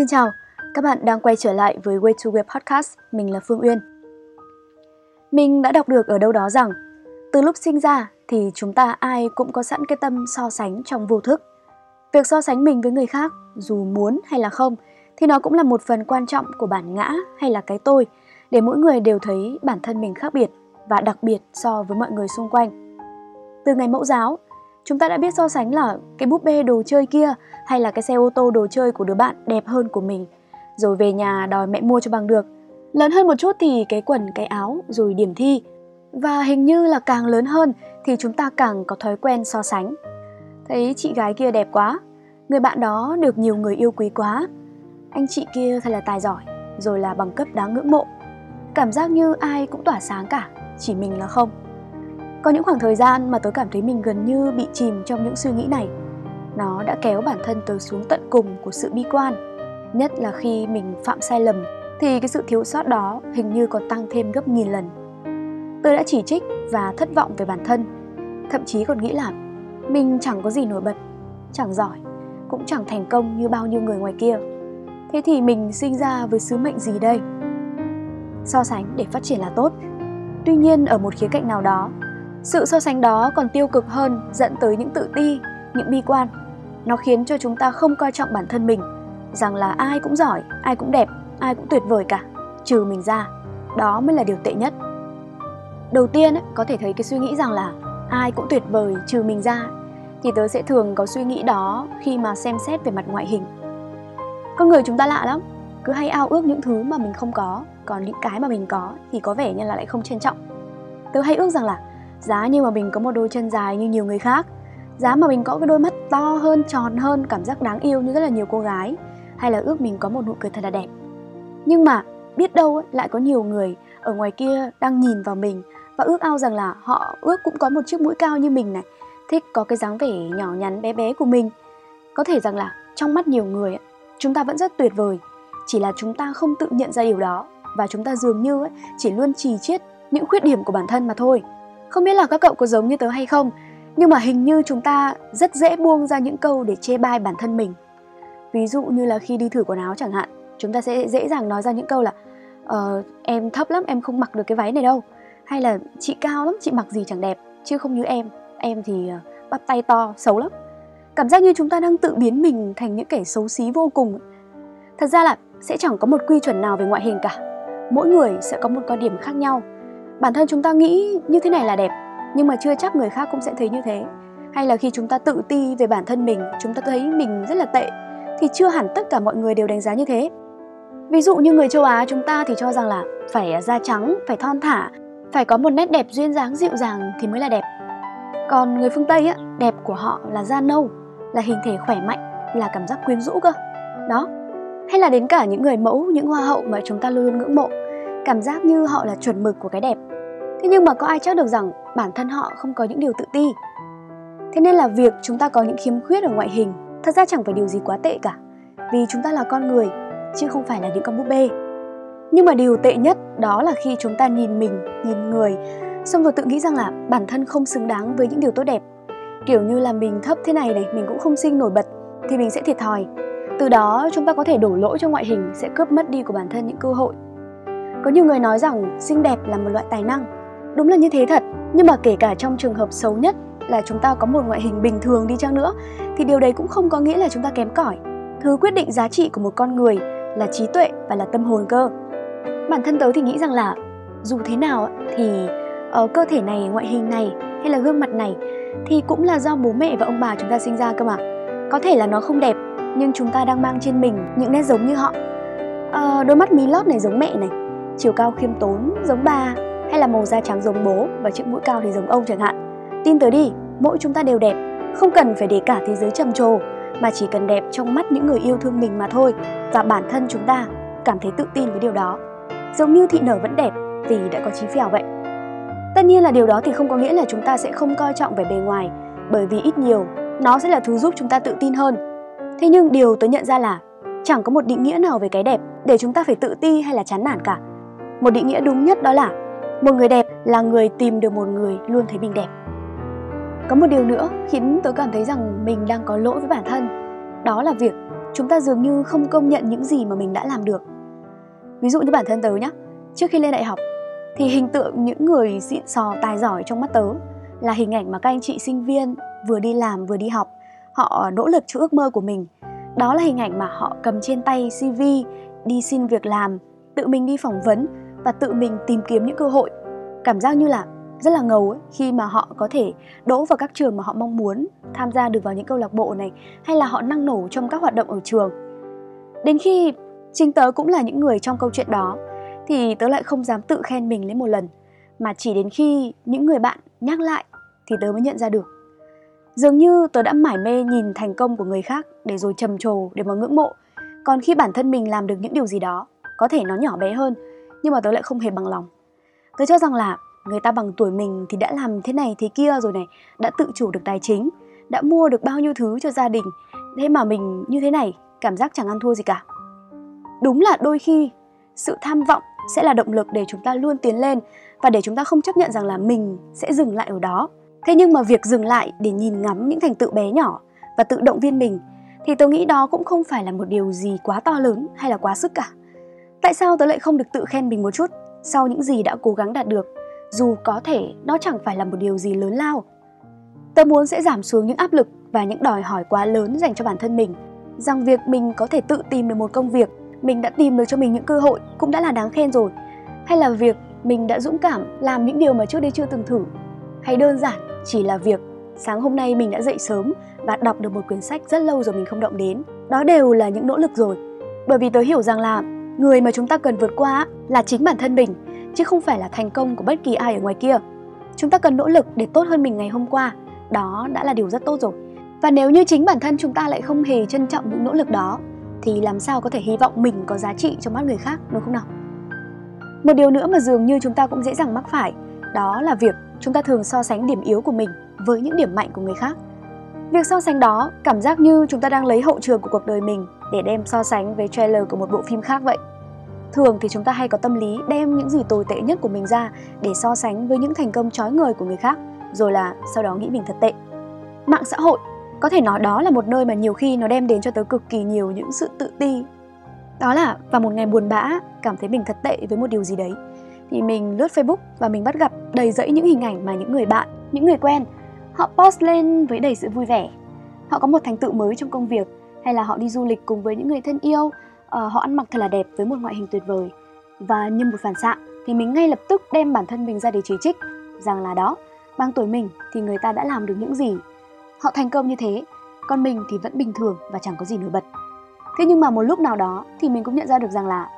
Xin chào, các bạn đang quay trở lại với Way to Web Podcast, mình là Phương Uyên. Mình đã đọc được ở đâu đó rằng, từ lúc sinh ra thì chúng ta ai cũng có sẵn cái tâm so sánh trong vô thức. Việc so sánh mình với người khác, dù muốn hay là không, thì nó cũng là một phần quan trọng của bản ngã hay là cái tôi, để mỗi người đều thấy bản thân mình khác biệt và đặc biệt so với mọi người xung quanh. Từ ngày mẫu giáo, chúng ta đã biết so sánh là cái búp bê đồ chơi kia hay là cái xe ô tô đồ chơi của đứa bạn đẹp hơn của mình. Rồi về nhà đòi mẹ mua cho bằng được. Lớn hơn một chút thì cái quần, cái áo, rồi điểm thi. Và hình như là càng lớn hơn thì chúng ta càng có thói quen so sánh. Thấy chị gái kia đẹp quá. Người bạn đó được nhiều người yêu quý quá. Anh chị kia thật là tài giỏi, rồi là bằng cấp đáng ngưỡng mộ. Cảm giác như ai cũng tỏa sáng cả, chỉ mình là không có những khoảng thời gian mà tớ cảm thấy mình gần như bị chìm trong những suy nghĩ này. Nó đã kéo bản thân tớ xuống tận cùng của sự bi quan. Nhất là khi mình phạm sai lầm thì cái sự thiếu sót đó hình như còn tăng thêm gấp nghìn lần. Tôi đã chỉ trích và thất vọng về bản thân, thậm chí còn nghĩ là mình chẳng có gì nổi bật, chẳng giỏi, cũng chẳng thành công như bao nhiêu người ngoài kia. Thế thì mình sinh ra với sứ mệnh gì đây? So sánh để phát triển là tốt. Tuy nhiên ở một khía cạnh nào đó, sự so sánh đó còn tiêu cực hơn dẫn tới những tự ti, những bi quan. Nó khiến cho chúng ta không coi trọng bản thân mình, rằng là ai cũng giỏi, ai cũng đẹp, ai cũng tuyệt vời cả, trừ mình ra. Đó mới là điều tệ nhất. Đầu tiên ấy, có thể thấy cái suy nghĩ rằng là ai cũng tuyệt vời trừ mình ra thì tớ sẽ thường có suy nghĩ đó khi mà xem xét về mặt ngoại hình. Con người chúng ta lạ lắm, cứ hay ao ước những thứ mà mình không có, còn những cái mà mình có thì có vẻ như là lại không trân trọng. Tớ hay ước rằng là giá như mà mình có một đôi chân dài như nhiều người khác. Giá mà mình có cái đôi mắt to hơn tròn hơn cảm giác đáng yêu như rất là nhiều cô gái. Hay là ước mình có một nụ cười thật là đẹp. Nhưng mà biết đâu ấy, lại có nhiều người ở ngoài kia đang nhìn vào mình và ước ao rằng là họ ước cũng có một chiếc mũi cao như mình này. Thích có cái dáng vẻ nhỏ nhắn bé bé của mình. Có thể rằng là trong mắt nhiều người chúng ta vẫn rất tuyệt vời. Chỉ là chúng ta không tự nhận ra điều đó và chúng ta dường như ấy, chỉ luôn trì chiết những khuyết điểm của bản thân mà thôi không biết là các cậu có giống như tớ hay không, nhưng mà hình như chúng ta rất dễ buông ra những câu để chê bai bản thân mình. Ví dụ như là khi đi thử quần áo chẳng hạn, chúng ta sẽ dễ dàng nói ra những câu là ờ, em thấp lắm, em không mặc được cái váy này đâu. Hay là chị cao lắm, chị mặc gì chẳng đẹp, chứ không như em, em thì ờ, bắp tay to, xấu lắm. Cảm giác như chúng ta đang tự biến mình thành những kẻ xấu xí vô cùng. Thật ra là sẽ chẳng có một quy chuẩn nào về ngoại hình cả. Mỗi người sẽ có một quan điểm khác nhau bản thân chúng ta nghĩ như thế này là đẹp, nhưng mà chưa chắc người khác cũng sẽ thấy như thế. Hay là khi chúng ta tự ti về bản thân mình, chúng ta thấy mình rất là tệ, thì chưa hẳn tất cả mọi người đều đánh giá như thế. Ví dụ như người châu á chúng ta thì cho rằng là phải da trắng, phải thon thả, phải có một nét đẹp duyên dáng dịu dàng thì mới là đẹp. Còn người phương tây á, đẹp của họ là da nâu, là hình thể khỏe mạnh, là cảm giác quyến rũ cơ. Đó. Hay là đến cả những người mẫu, những hoa hậu mà chúng ta luôn luôn ngưỡng mộ, cảm giác như họ là chuẩn mực của cái đẹp thế nhưng mà có ai chắc được rằng bản thân họ không có những điều tự ti? Thế nên là việc chúng ta có những khiếm khuyết ở ngoại hình, thật ra chẳng phải điều gì quá tệ cả. Vì chúng ta là con người, chứ không phải là những con búp bê. Nhưng mà điều tệ nhất đó là khi chúng ta nhìn mình, nhìn người, xong rồi tự nghĩ rằng là bản thân không xứng đáng với những điều tốt đẹp. Kiểu như là mình thấp thế này này, mình cũng không xinh nổi bật, thì mình sẽ thiệt thòi. Từ đó, chúng ta có thể đổ lỗi cho ngoại hình sẽ cướp mất đi của bản thân những cơ hội. Có nhiều người nói rằng xinh đẹp là một loại tài năng. Đúng là như thế thật, nhưng mà kể cả trong trường hợp xấu nhất là chúng ta có một ngoại hình bình thường đi chăng nữa thì điều đấy cũng không có nghĩa là chúng ta kém cỏi. Thứ quyết định giá trị của một con người là trí tuệ và là tâm hồn cơ. Bản thân tớ thì nghĩ rằng là dù thế nào thì ở cơ thể này, ngoại hình này hay là gương mặt này thì cũng là do bố mẹ và ông bà chúng ta sinh ra cơ mà. Có thể là nó không đẹp nhưng chúng ta đang mang trên mình những nét giống như họ. À, đôi mắt mí lót này giống mẹ này, chiều cao khiêm tốn giống bà hay là màu da trắng giống bố và chiếc mũi cao thì giống ông chẳng hạn. Tin tới đi, mỗi chúng ta đều đẹp, không cần phải để cả thế giới trầm trồ mà chỉ cần đẹp trong mắt những người yêu thương mình mà thôi và bản thân chúng ta cảm thấy tự tin với điều đó. Giống như thị nở vẫn đẹp vì đã có chí phèo vậy. Tất nhiên là điều đó thì không có nghĩa là chúng ta sẽ không coi trọng vẻ bề ngoài bởi vì ít nhiều nó sẽ là thứ giúp chúng ta tự tin hơn. Thế nhưng điều tôi nhận ra là chẳng có một định nghĩa nào về cái đẹp để chúng ta phải tự ti hay là chán nản cả một định nghĩa đúng nhất đó là một người đẹp là người tìm được một người luôn thấy mình đẹp có một điều nữa khiến tớ cảm thấy rằng mình đang có lỗi với bản thân đó là việc chúng ta dường như không công nhận những gì mà mình đã làm được. Ví dụ như bản thân tớ nhé, trước khi lên đại học thì hình tượng những người xịn sò tài giỏi trong mắt tớ là hình ảnh mà các anh chị sinh viên vừa đi làm vừa đi học, họ nỗ lực cho ước mơ của mình. Đó là hình ảnh mà họ cầm trên tay CV, đi xin việc làm, tự mình đi phỏng vấn và tự mình tìm kiếm những cơ hội. Cảm giác như là rất là ngầu ấy, khi mà họ có thể đỗ vào các trường mà họ mong muốn, tham gia được vào những câu lạc bộ này hay là họ năng nổ trong các hoạt động ở trường. Đến khi chính tớ cũng là những người trong câu chuyện đó thì tớ lại không dám tự khen mình lên một lần mà chỉ đến khi những người bạn nhắc lại thì tớ mới nhận ra được. Dường như tớ đã mải mê nhìn thành công của người khác để rồi trầm trồ để mà ngưỡng mộ. Còn khi bản thân mình làm được những điều gì đó, có thể nó nhỏ bé hơn, nhưng mà tớ lại không hề bằng lòng. Tớ cho rằng là người ta bằng tuổi mình thì đã làm thế này thế kia rồi này, đã tự chủ được tài chính, đã mua được bao nhiêu thứ cho gia đình. Thế mà mình như thế này, cảm giác chẳng ăn thua gì cả. Đúng là đôi khi sự tham vọng sẽ là động lực để chúng ta luôn tiến lên và để chúng ta không chấp nhận rằng là mình sẽ dừng lại ở đó. Thế nhưng mà việc dừng lại để nhìn ngắm những thành tựu bé nhỏ và tự động viên mình thì tôi nghĩ đó cũng không phải là một điều gì quá to lớn hay là quá sức cả. Tại sao tôi lại không được tự khen mình một chút sau những gì đã cố gắng đạt được, dù có thể nó chẳng phải là một điều gì lớn lao. Tôi muốn sẽ giảm xuống những áp lực và những đòi hỏi quá lớn dành cho bản thân mình, rằng việc mình có thể tự tìm được một công việc mình đã tìm được cho mình những cơ hội cũng đã là đáng khen rồi. Hay là việc mình đã dũng cảm làm những điều mà trước đây chưa từng thử? Hay đơn giản chỉ là việc sáng hôm nay mình đã dậy sớm và đọc được một quyển sách rất lâu rồi mình không động đến? Đó đều là những nỗ lực rồi. Bởi vì tớ hiểu rằng là người mà chúng ta cần vượt qua là chính bản thân mình, chứ không phải là thành công của bất kỳ ai ở ngoài kia. Chúng ta cần nỗ lực để tốt hơn mình ngày hôm qua. Đó đã là điều rất tốt rồi. Và nếu như chính bản thân chúng ta lại không hề trân trọng những nỗ lực đó, thì làm sao có thể hy vọng mình có giá trị trong mắt người khác, đúng không nào? Một điều nữa mà dường như chúng ta cũng dễ dàng mắc phải, đó là việc chúng ta thường so sánh điểm yếu của mình với những điểm mạnh của người khác. Việc so sánh đó, cảm giác như chúng ta đang lấy hậu trường của cuộc đời mình để đem so sánh với trailer của một bộ phim khác vậy. Thường thì chúng ta hay có tâm lý đem những gì tồi tệ nhất của mình ra để so sánh với những thành công trói ngời của người khác, rồi là sau đó nghĩ mình thật tệ. Mạng xã hội, có thể nói đó là một nơi mà nhiều khi nó đem đến cho tớ cực kỳ nhiều những sự tự ti. Đó là vào một ngày buồn bã, cảm thấy mình thật tệ với một điều gì đấy, thì mình lướt facebook và mình bắt gặp đầy rẫy những hình ảnh mà những người bạn, những người quen, họ post lên với đầy sự vui vẻ. Họ có một thành tựu mới trong công việc hay là họ đi du lịch cùng với những người thân yêu uh, họ ăn mặc thật là đẹp với một ngoại hình tuyệt vời và như một phản xạ thì mình ngay lập tức đem bản thân mình ra để chỉ trích rằng là đó bằng tuổi mình thì người ta đã làm được những gì Họ thành công như thế, còn mình thì vẫn bình thường và chẳng có gì nổi bật. Thế nhưng mà một lúc nào đó thì mình cũng nhận ra được rằng là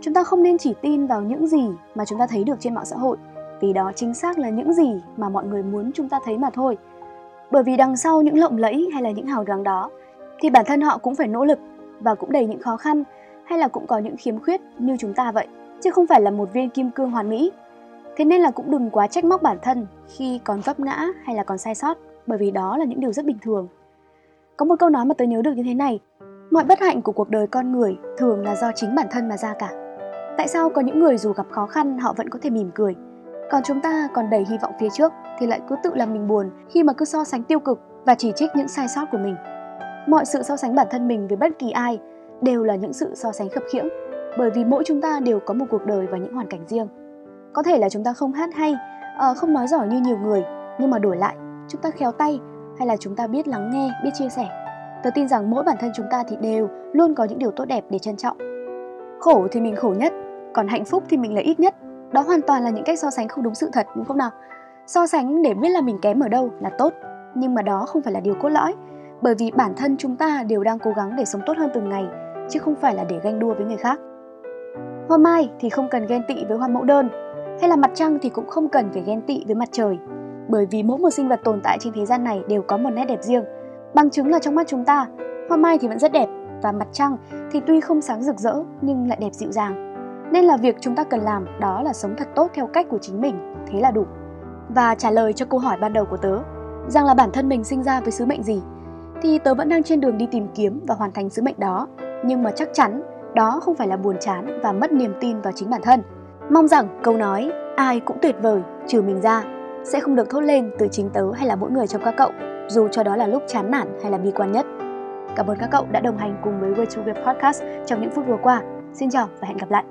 chúng ta không nên chỉ tin vào những gì mà chúng ta thấy được trên mạng xã hội vì đó chính xác là những gì mà mọi người muốn chúng ta thấy mà thôi. Bởi vì đằng sau những lộng lẫy hay là những hào nhoáng đó thì bản thân họ cũng phải nỗ lực và cũng đầy những khó khăn hay là cũng có những khiếm khuyết như chúng ta vậy, chứ không phải là một viên kim cương hoàn mỹ. Thế nên là cũng đừng quá trách móc bản thân khi còn vấp ngã hay là còn sai sót bởi vì đó là những điều rất bình thường. Có một câu nói mà tôi nhớ được như thế này, mọi bất hạnh của cuộc đời con người thường là do chính bản thân mà ra cả. Tại sao có những người dù gặp khó khăn họ vẫn có thể mỉm cười, còn chúng ta còn đầy hy vọng phía trước thì lại cứ tự làm mình buồn khi mà cứ so sánh tiêu cực và chỉ trích những sai sót của mình. Mọi sự so sánh bản thân mình với bất kỳ ai đều là những sự so sánh khập khiễng, bởi vì mỗi chúng ta đều có một cuộc đời và những hoàn cảnh riêng. Có thể là chúng ta không hát hay, ờ, không nói giỏi như nhiều người, nhưng mà đổi lại chúng ta khéo tay hay là chúng ta biết lắng nghe, biết chia sẻ. Tớ tin rằng mỗi bản thân chúng ta thì đều luôn có những điều tốt đẹp để trân trọng. Khổ thì mình khổ nhất, còn hạnh phúc thì mình là ít nhất. Đó hoàn toàn là những cách so sánh không đúng sự thật đúng không nào? So sánh để biết là mình kém ở đâu là tốt, nhưng mà đó không phải là điều cốt lõi, bởi vì bản thân chúng ta đều đang cố gắng để sống tốt hơn từng ngày, chứ không phải là để ganh đua với người khác. Hoa mai thì không cần ghen tị với hoa mẫu đơn, hay là mặt trăng thì cũng không cần phải ghen tị với mặt trời, bởi vì mỗi một sinh vật tồn tại trên thế gian này đều có một nét đẹp riêng. Bằng chứng là trong mắt chúng ta, hoa mai thì vẫn rất đẹp và mặt trăng thì tuy không sáng rực rỡ nhưng lại đẹp dịu dàng. Nên là việc chúng ta cần làm đó là sống thật tốt theo cách của chính mình, thế là đủ. Và trả lời cho câu hỏi ban đầu của tớ, rằng là bản thân mình sinh ra với sứ mệnh gì, thì tớ vẫn đang trên đường đi tìm kiếm và hoàn thành sứ mệnh đó, nhưng mà chắc chắn đó không phải là buồn chán và mất niềm tin vào chính bản thân. Mong rằng câu nói ai cũng tuyệt vời trừ mình ra sẽ không được thốt lên từ chính tớ hay là mỗi người trong các cậu, dù cho đó là lúc chán nản hay là bi quan nhất. Cảm ơn các cậu đã đồng hành cùng với Way to Web Podcast trong những phút vừa qua. Xin chào và hẹn gặp lại.